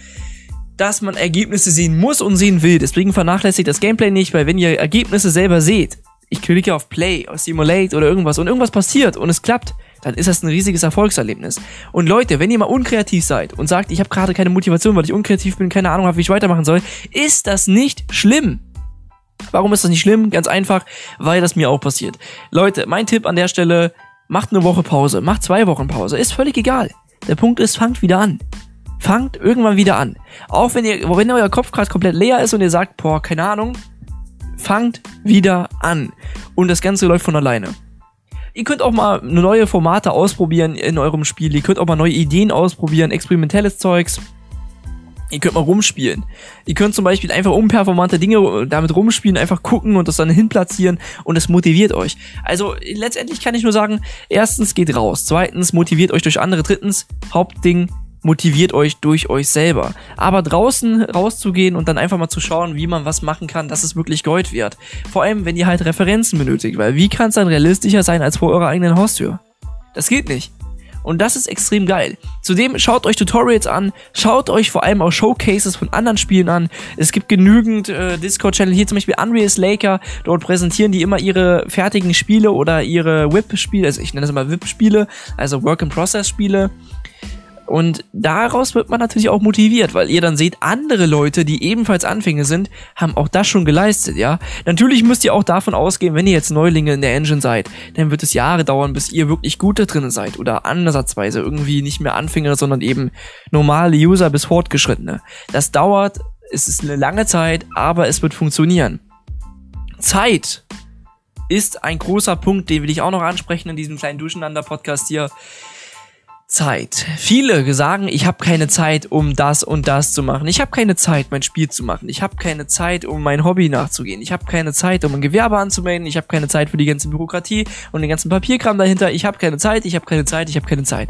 dass man Ergebnisse sehen muss und sehen will. Deswegen vernachlässigt das Gameplay nicht, weil wenn ihr Ergebnisse selber seht, ich klicke auf Play, auf Simulate oder irgendwas und irgendwas passiert und es klappt, dann ist das ein riesiges Erfolgserlebnis. Und Leute, wenn ihr mal unkreativ seid und sagt, ich habe gerade keine Motivation, weil ich unkreativ bin, keine Ahnung habe, wie ich weitermachen soll, ist das nicht schlimm. Warum ist das nicht schlimm? Ganz einfach, weil das mir auch passiert. Leute, mein Tipp an der Stelle, macht eine Woche Pause, macht zwei Wochen Pause, ist völlig egal. Der Punkt ist, fangt wieder an. Fangt irgendwann wieder an. Auch wenn ihr, wenn euer Kopf gerade komplett leer ist und ihr sagt, boah, keine Ahnung, fangt wieder an. Und das Ganze läuft von alleine. Ihr könnt auch mal neue Formate ausprobieren in eurem Spiel. Ihr könnt auch mal neue Ideen ausprobieren, experimentelles Zeugs. Ihr könnt mal rumspielen. Ihr könnt zum Beispiel einfach unperformante Dinge damit rumspielen, einfach gucken und das dann hinplatzieren und es motiviert euch. Also letztendlich kann ich nur sagen, erstens geht raus, zweitens motiviert euch durch andere, drittens Hauptding motiviert euch durch euch selber. Aber draußen rauszugehen und dann einfach mal zu schauen, wie man was machen kann, das ist wirklich Gold wert. Vor allem, wenn ihr halt Referenzen benötigt, weil wie kann es dann realistischer sein als vor eurer eigenen Haustür? Das geht nicht. Und das ist extrem geil. Zudem schaut euch Tutorials an, schaut euch vor allem auch Showcases von anderen Spielen an. Es gibt genügend äh, Discord-Channel, hier zum Beispiel Unreal Laker, dort präsentieren die immer ihre fertigen Spiele oder ihre WIP-Spiele, also ich nenne das immer WIP-Spiele, also Work-in-Process-Spiele. Und daraus wird man natürlich auch motiviert, weil ihr dann seht, andere Leute, die ebenfalls Anfänger sind, haben auch das schon geleistet, ja. Natürlich müsst ihr auch davon ausgehen, wenn ihr jetzt Neulinge in der Engine seid, dann wird es Jahre dauern, bis ihr wirklich gut da drin seid oder andersatzweise irgendwie nicht mehr Anfänger, sondern eben normale User bis Fortgeschrittene. Das dauert, es ist eine lange Zeit, aber es wird funktionieren. Zeit ist ein großer Punkt, den will ich auch noch ansprechen in diesem kleinen Durcheinander-Podcast hier. Zeit. Viele sagen, ich habe keine Zeit, um das und das zu machen. Ich habe keine Zeit, mein Spiel zu machen. Ich habe keine Zeit, um mein Hobby nachzugehen. Ich habe keine Zeit, um ein Gewerbe anzumelden. Ich habe keine Zeit für die ganze Bürokratie und den ganzen Papierkram dahinter. Ich habe keine Zeit, ich habe keine Zeit, ich habe keine Zeit.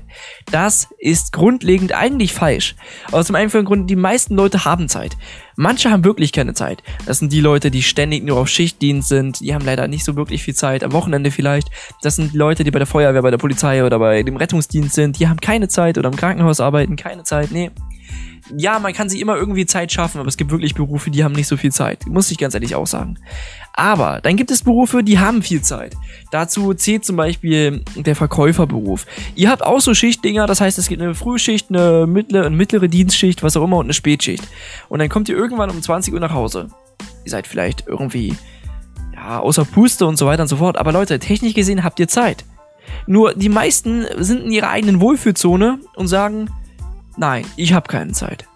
Das ist grundlegend eigentlich falsch. Aus dem einfachen Grund, die meisten Leute haben Zeit. Manche haben wirklich keine Zeit. Das sind die Leute, die ständig nur auf Schichtdienst sind. Die haben leider nicht so wirklich viel Zeit. Am Wochenende vielleicht. Das sind die Leute, die bei der Feuerwehr, bei der Polizei oder bei dem Rettungsdienst sind. Die haben keine Zeit oder im Krankenhaus arbeiten. Keine Zeit. Nee ja, man kann sich immer irgendwie Zeit schaffen, aber es gibt wirklich Berufe, die haben nicht so viel Zeit. Muss ich ganz ehrlich auch sagen. Aber dann gibt es Berufe, die haben viel Zeit. Dazu zählt zum Beispiel der Verkäuferberuf. Ihr habt auch so Schichtdinger, das heißt, es gibt eine Frühschicht, eine mittlere, eine mittlere Dienstschicht, was auch immer und eine Spätschicht. Und dann kommt ihr irgendwann um 20 Uhr nach Hause. Ihr seid vielleicht irgendwie, ja, außer Puste und so weiter und so fort. Aber Leute, technisch gesehen habt ihr Zeit. Nur die meisten sind in ihrer eigenen Wohlfühlzone und sagen, nein, ich habe keine Zeit.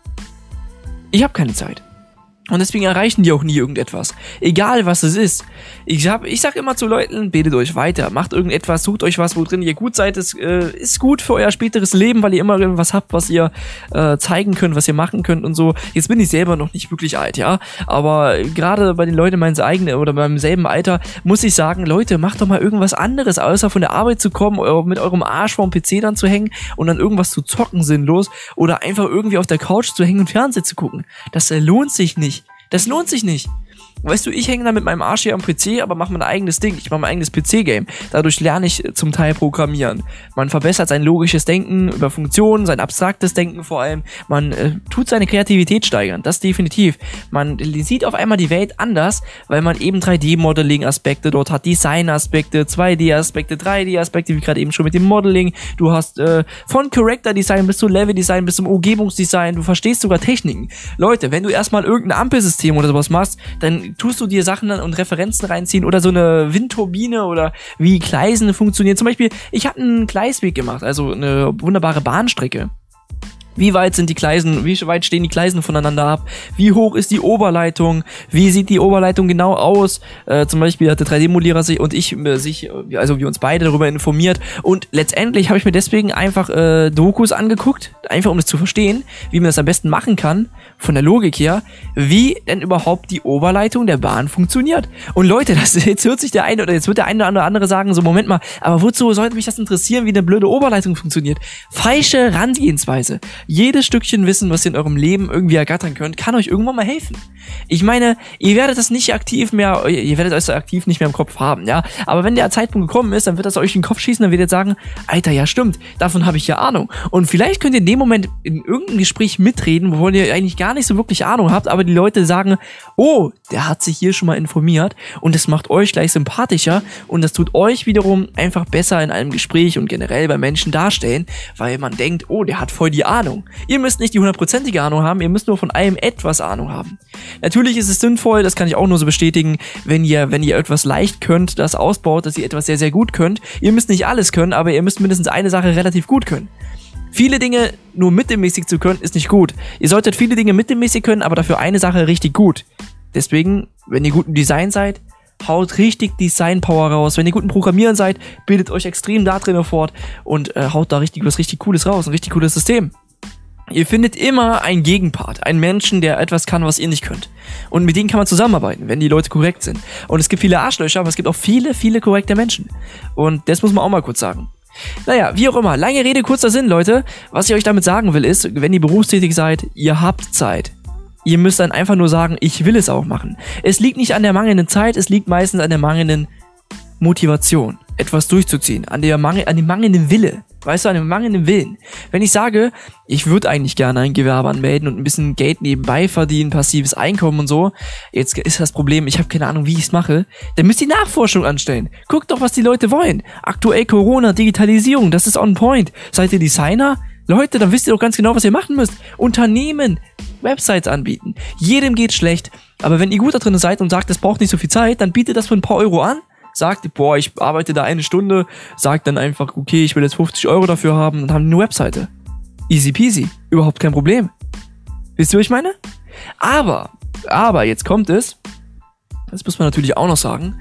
Ich habe keine Zeit. Und deswegen erreichen die auch nie irgendetwas. Egal was es ist. Ich, hab, ich sag immer zu Leuten, betet euch weiter, macht irgendetwas, sucht euch was, wo drin ihr gut seid. Es äh, ist gut für euer späteres Leben, weil ihr immer irgendwas habt, was ihr äh, zeigen könnt, was ihr machen könnt und so. Jetzt bin ich selber noch nicht wirklich alt, ja. Aber gerade bei den Leuten meines eigenen oder beim selben Alter muss ich sagen, Leute, macht doch mal irgendwas anderes, außer von der Arbeit zu kommen, mit eurem Arsch vorm PC dann zu hängen und dann irgendwas zu zocken sinnlos oder einfach irgendwie auf der Couch zu hängen und Fernsehen zu gucken. Das äh, lohnt sich nicht. Das lohnt sich nicht. Weißt du, ich hänge da mit meinem Arsch hier am PC, aber mache mein eigenes Ding. Ich mache mein eigenes PC-Game. Dadurch lerne ich zum Teil Programmieren. Man verbessert sein logisches Denken über Funktionen, sein abstraktes Denken vor allem. Man äh, tut seine Kreativität steigern. Das definitiv. Man sieht auf einmal die Welt anders, weil man eben 3D-Modeling-Aspekte dort hat, Design-Aspekte, 2D-Aspekte, 3D-Aspekte, wie gerade eben schon mit dem Modeling. Du hast äh, von Character-Design bis zu Level-Design bis zum Umgebungsdesign. Du verstehst sogar Techniken. Leute, wenn du erstmal irgendein Ampelsystem oder sowas machst, dann tust du dir Sachen und Referenzen reinziehen oder so eine Windturbine oder wie Gleisen funktionieren. Zum Beispiel, ich habe einen Gleisweg gemacht, also eine wunderbare Bahnstrecke. Wie weit sind die Gleisen, wie weit stehen die Gleisen voneinander ab? Wie hoch ist die Oberleitung? Wie sieht die Oberleitung genau aus? Äh, zum Beispiel hat der 3D-Modellierer sich und ich äh, sich, äh, also wir uns beide darüber informiert. Und letztendlich habe ich mir deswegen einfach äh, Dokus angeguckt, einfach um es zu verstehen, wie man das am besten machen kann, von der Logik her, wie denn überhaupt die Oberleitung der Bahn funktioniert. Und Leute, das, jetzt hört sich der eine oder jetzt wird der eine oder andere sagen, so Moment mal, aber wozu sollte mich das interessieren, wie eine blöde Oberleitung funktioniert? Falsche Herangehensweise jedes Stückchen Wissen, was ihr in eurem Leben irgendwie ergattern könnt, kann euch irgendwann mal helfen. Ich meine, ihr werdet das nicht aktiv mehr, ihr werdet es aktiv nicht mehr im Kopf haben, ja. Aber wenn der Zeitpunkt gekommen ist, dann wird das euch in den Kopf schießen, dann werdet ihr sagen, Alter, ja stimmt, davon habe ich ja Ahnung. Und vielleicht könnt ihr in dem Moment in irgendeinem Gespräch mitreden, wovon ihr eigentlich gar nicht so wirklich Ahnung habt, aber die Leute sagen, oh, der hat sich hier schon mal informiert und das macht euch gleich sympathischer und das tut euch wiederum einfach besser in einem Gespräch und generell bei Menschen darstellen, weil man denkt, oh, der hat voll die Ahnung. Ihr müsst nicht die hundertprozentige Ahnung haben, ihr müsst nur von allem etwas Ahnung haben. Natürlich ist es sinnvoll, das kann ich auch nur so bestätigen, wenn ihr, wenn ihr etwas leicht könnt, das ausbaut, dass ihr etwas sehr, sehr gut könnt. Ihr müsst nicht alles können, aber ihr müsst mindestens eine Sache relativ gut können. Viele Dinge nur mittelmäßig zu können, ist nicht gut. Ihr solltet viele Dinge mittelmäßig können, aber dafür eine Sache richtig gut. Deswegen, wenn ihr gut im Design seid, haut richtig Design-Power raus. Wenn ihr gut im Programmieren seid, bildet euch extrem da drin fort und äh, haut da richtig was richtig Cooles raus, ein richtig cooles System. Ihr findet immer einen Gegenpart, einen Menschen, der etwas kann, was ihr nicht könnt. Und mit denen kann man zusammenarbeiten, wenn die Leute korrekt sind. Und es gibt viele Arschlöcher, aber es gibt auch viele, viele korrekte Menschen. Und das muss man auch mal kurz sagen. Naja, wie auch immer, lange Rede, kurzer Sinn, Leute. Was ich euch damit sagen will, ist, wenn ihr berufstätig seid, ihr habt Zeit. Ihr müsst dann einfach nur sagen, ich will es auch machen. Es liegt nicht an der mangelnden Zeit, es liegt meistens an der mangelnden Motivation, etwas durchzuziehen, an, der Mangel, an dem mangelnden Wille. Weißt du, an dem mangelnden Willen. Wenn ich sage, ich würde eigentlich gerne ein Gewerbe anmelden und ein bisschen Geld nebenbei verdienen, passives Einkommen und so, jetzt ist das Problem, ich habe keine Ahnung, wie ich es mache, dann müsst ihr Nachforschung anstellen. Guckt doch, was die Leute wollen. Aktuell Corona, Digitalisierung, das ist on point. Seid ihr Designer? Leute, dann wisst ihr doch ganz genau, was ihr machen müsst. Unternehmen, Websites anbieten. Jedem geht schlecht. Aber wenn ihr gut da drin seid und sagt, das braucht nicht so viel Zeit, dann bietet das für ein paar Euro an sagt, boah, ich arbeite da eine Stunde, sagt dann einfach, okay, ich will jetzt 50 Euro dafür haben und haben eine Webseite. Easy peasy. Überhaupt kein Problem. Wisst ihr, was ich meine? Aber, aber, jetzt kommt es. Das muss man natürlich auch noch sagen.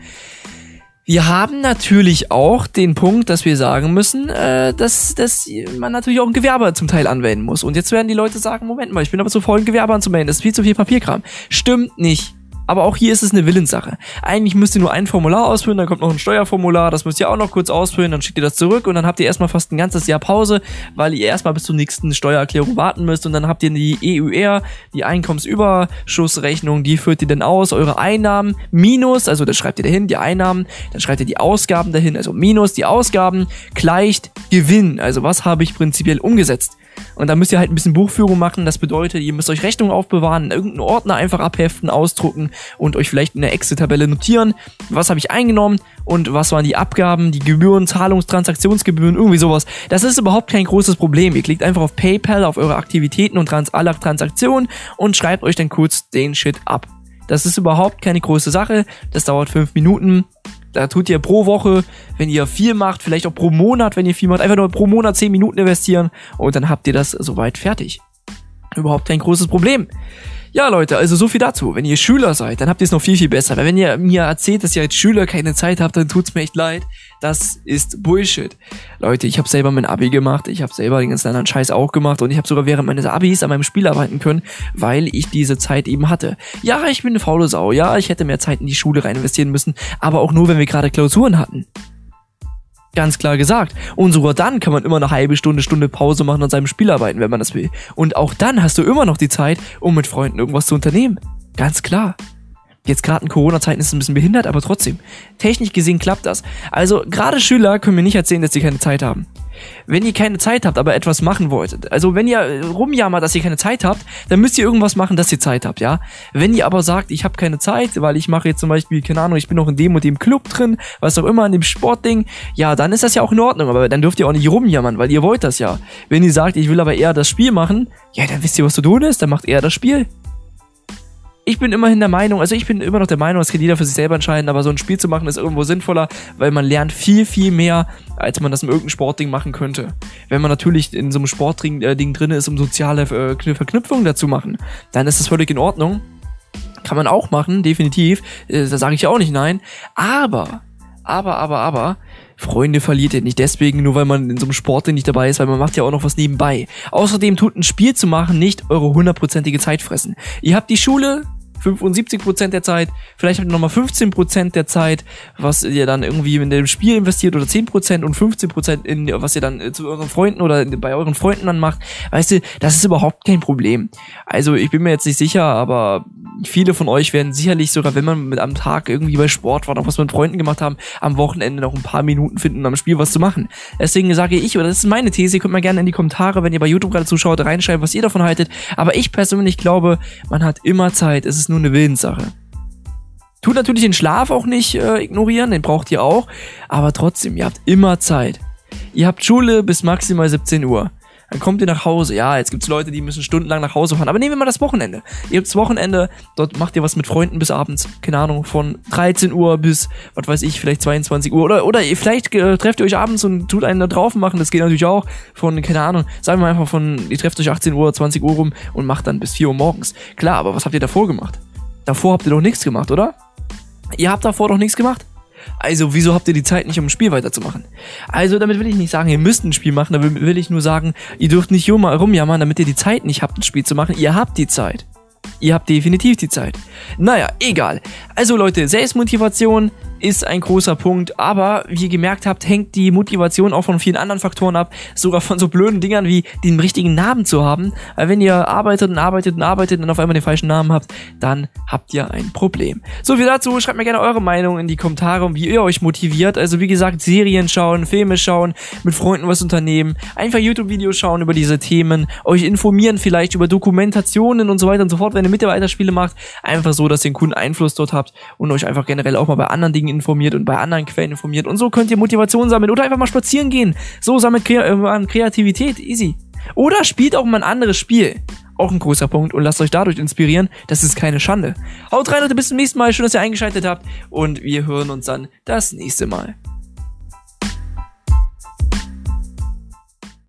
Wir haben natürlich auch den Punkt, dass wir sagen müssen, äh, dass, dass man natürlich auch ein Gewerbe zum Teil anwenden muss. Und jetzt werden die Leute sagen, Moment mal, ich bin aber zu voll, ein Gewerbe anzumelden. Das ist viel zu viel Papierkram. Stimmt nicht. Aber auch hier ist es eine Willenssache. Eigentlich müsst ihr nur ein Formular ausfüllen, dann kommt noch ein Steuerformular, das müsst ihr auch noch kurz ausfüllen, dann schickt ihr das zurück und dann habt ihr erstmal fast ein ganzes Jahr Pause, weil ihr erstmal bis zur nächsten Steuererklärung warten müsst und dann habt ihr die EUR, die Einkommensüberschussrechnung, die führt ihr dann aus, eure Einnahmen minus, also das schreibt ihr dahin, die Einnahmen, dann schreibt ihr die Ausgaben dahin, also minus die Ausgaben gleicht Gewinn, also was habe ich prinzipiell umgesetzt. Und da müsst ihr halt ein bisschen Buchführung machen. Das bedeutet, ihr müsst euch Rechnungen aufbewahren, in irgendeinen Ordner einfach abheften, ausdrucken und euch vielleicht in der Excel-Tabelle notieren. Was habe ich eingenommen und was waren die Abgaben, die Gebühren, Zahlungstransaktionsgebühren, irgendwie sowas. Das ist überhaupt kein großes Problem. Ihr klickt einfach auf PayPal, auf eure Aktivitäten und trans alle Transaktionen und schreibt euch dann kurz den Shit ab. Das ist überhaupt keine große Sache. Das dauert fünf Minuten. Da tut ihr pro Woche, wenn ihr viel macht, vielleicht auch pro Monat, wenn ihr viel macht, einfach nur pro Monat 10 Minuten investieren und dann habt ihr das soweit fertig. Überhaupt kein großes Problem. Ja, Leute, also so viel dazu. Wenn ihr Schüler seid, dann habt ihr es noch viel, viel besser. Weil wenn ihr mir erzählt, dass ihr als Schüler keine Zeit habt, dann tut's mir echt leid. Das ist Bullshit. Leute, ich habe selber mein Abi gemacht, ich habe selber den ganzen anderen Scheiß auch gemacht und ich habe sogar während meines Abis an meinem Spiel arbeiten können, weil ich diese Zeit eben hatte. Ja, ich bin eine faule Sau. Ja, ich hätte mehr Zeit in die Schule rein investieren müssen, aber auch nur, wenn wir gerade Klausuren hatten. Ganz klar gesagt. Und sogar dann kann man immer eine halbe Stunde, Stunde Pause machen an seinem Spiel arbeiten, wenn man das will. Und auch dann hast du immer noch die Zeit, um mit Freunden irgendwas zu unternehmen. Ganz klar. Jetzt gerade in Corona-Zeiten ist es ein bisschen behindert, aber trotzdem. Technisch gesehen klappt das. Also gerade Schüler können mir nicht erzählen, dass sie keine Zeit haben. Wenn ihr keine Zeit habt, aber etwas machen wolltet, also wenn ihr rumjammert, dass ihr keine Zeit habt, dann müsst ihr irgendwas machen, dass ihr Zeit habt, ja. Wenn ihr aber sagt, ich habe keine Zeit, weil ich mache jetzt zum Beispiel, keine Ahnung, ich bin noch in dem und dem Club drin, was auch immer, in dem Sportding, ja, dann ist das ja auch in Ordnung, aber dann dürft ihr auch nicht rumjammern, weil ihr wollt das ja. Wenn ihr sagt, ich will aber eher das Spiel machen, ja, dann wisst ihr, was zu tun ist, dann macht er das Spiel. Ich bin immerhin der Meinung, also ich bin immer noch der Meinung, das kann jeder für sich selber entscheiden, aber so ein Spiel zu machen ist irgendwo sinnvoller, weil man lernt viel, viel mehr, als man das in irgendeinem Sportding machen könnte. Wenn man natürlich in so einem Sportding äh, Ding drin ist, um soziale äh, Verknüpfungen dazu machen, dann ist das völlig in Ordnung. Kann man auch machen, definitiv. Äh, da sage ich ja auch nicht nein. Aber, aber, aber, aber, Freunde verliert ihr nicht deswegen, nur weil man in so einem Sport nicht dabei ist, weil man macht ja auch noch was nebenbei. Außerdem tut ein Spiel zu machen nicht eure hundertprozentige Zeit fressen. Ihr habt die Schule, 75% der Zeit, vielleicht habt ihr nochmal 15% der Zeit, was ihr dann irgendwie in dem Spiel investiert oder 10% und 15% in, was ihr dann äh, zu euren Freunden oder bei euren Freunden dann macht. Weißt du, das ist überhaupt kein Problem. Also ich bin mir jetzt nicht sicher, aber viele von euch werden sicherlich sogar, wenn man mit am Tag irgendwie bei Sport war, noch was mit Freunden gemacht haben, am Wochenende noch ein paar Minuten finden, um am Spiel was zu machen. Deswegen sage ich, oder das ist meine These, könnt mal gerne in die Kommentare, wenn ihr bei YouTube gerade zuschaut, reinschreiben, was ihr davon haltet. Aber ich persönlich glaube, man hat immer Zeit. Es ist nur eine Willenssache. Tut natürlich den Schlaf auch nicht äh, ignorieren, den braucht ihr auch. Aber trotzdem, ihr habt immer Zeit. Ihr habt Schule bis maximal 17 Uhr. Dann kommt ihr nach Hause. Ja, jetzt gibt's Leute, die müssen stundenlang nach Hause fahren. Aber nehmen wir mal das Wochenende. Ihr habt's Wochenende, dort macht ihr was mit Freunden bis abends. Keine Ahnung, von 13 Uhr bis, was weiß ich, vielleicht 22 Uhr. Oder, oder vielleicht äh, trefft ihr euch abends und tut einen da drauf machen. Das geht natürlich auch von, keine Ahnung, sagen wir einfach von, ihr trefft euch 18 Uhr, 20 Uhr rum und macht dann bis 4 Uhr morgens. Klar, aber was habt ihr davor gemacht? Davor habt ihr doch nichts gemacht, oder? Ihr habt davor doch nichts gemacht? Also, wieso habt ihr die Zeit nicht, um ein Spiel weiterzumachen? Also, damit will ich nicht sagen, ihr müsst ein Spiel machen, damit will ich nur sagen, ihr dürft nicht rumjammern, damit ihr die Zeit nicht habt, ein Spiel zu machen. Ihr habt die Zeit. Ihr habt definitiv die Zeit. Naja, egal. Also Leute, Selbstmotivation ist ein großer Punkt, aber wie ihr gemerkt habt, hängt die Motivation auch von vielen anderen Faktoren ab, sogar von so blöden Dingern wie den richtigen Namen zu haben. Weil wenn ihr arbeitet und arbeitet und arbeitet und auf einmal den falschen Namen habt, dann habt ihr ein Problem. So viel dazu, schreibt mir gerne eure Meinung in die Kommentare, wie ihr euch motiviert. Also wie gesagt, Serien schauen, Filme schauen, mit Freunden was unternehmen, einfach YouTube-Videos schauen über diese Themen, euch informieren vielleicht über Dokumentationen und so weiter und so fort, wenn ihr Mitarbeiterspiele macht, einfach so, dass ihr einen guten Einfluss dort habt und euch einfach generell auch mal bei anderen Dingen informiert und bei anderen Quellen informiert. Und so könnt ihr Motivation sammeln oder einfach mal spazieren gehen. So sammelt äh, Kreativität. Easy. Oder spielt auch mal ein anderes Spiel. Auch ein großer Punkt und lasst euch dadurch inspirieren. Das ist keine Schande. Haut rein und bis zum nächsten Mal. Schön, dass ihr eingeschaltet habt. Und wir hören uns dann das nächste Mal.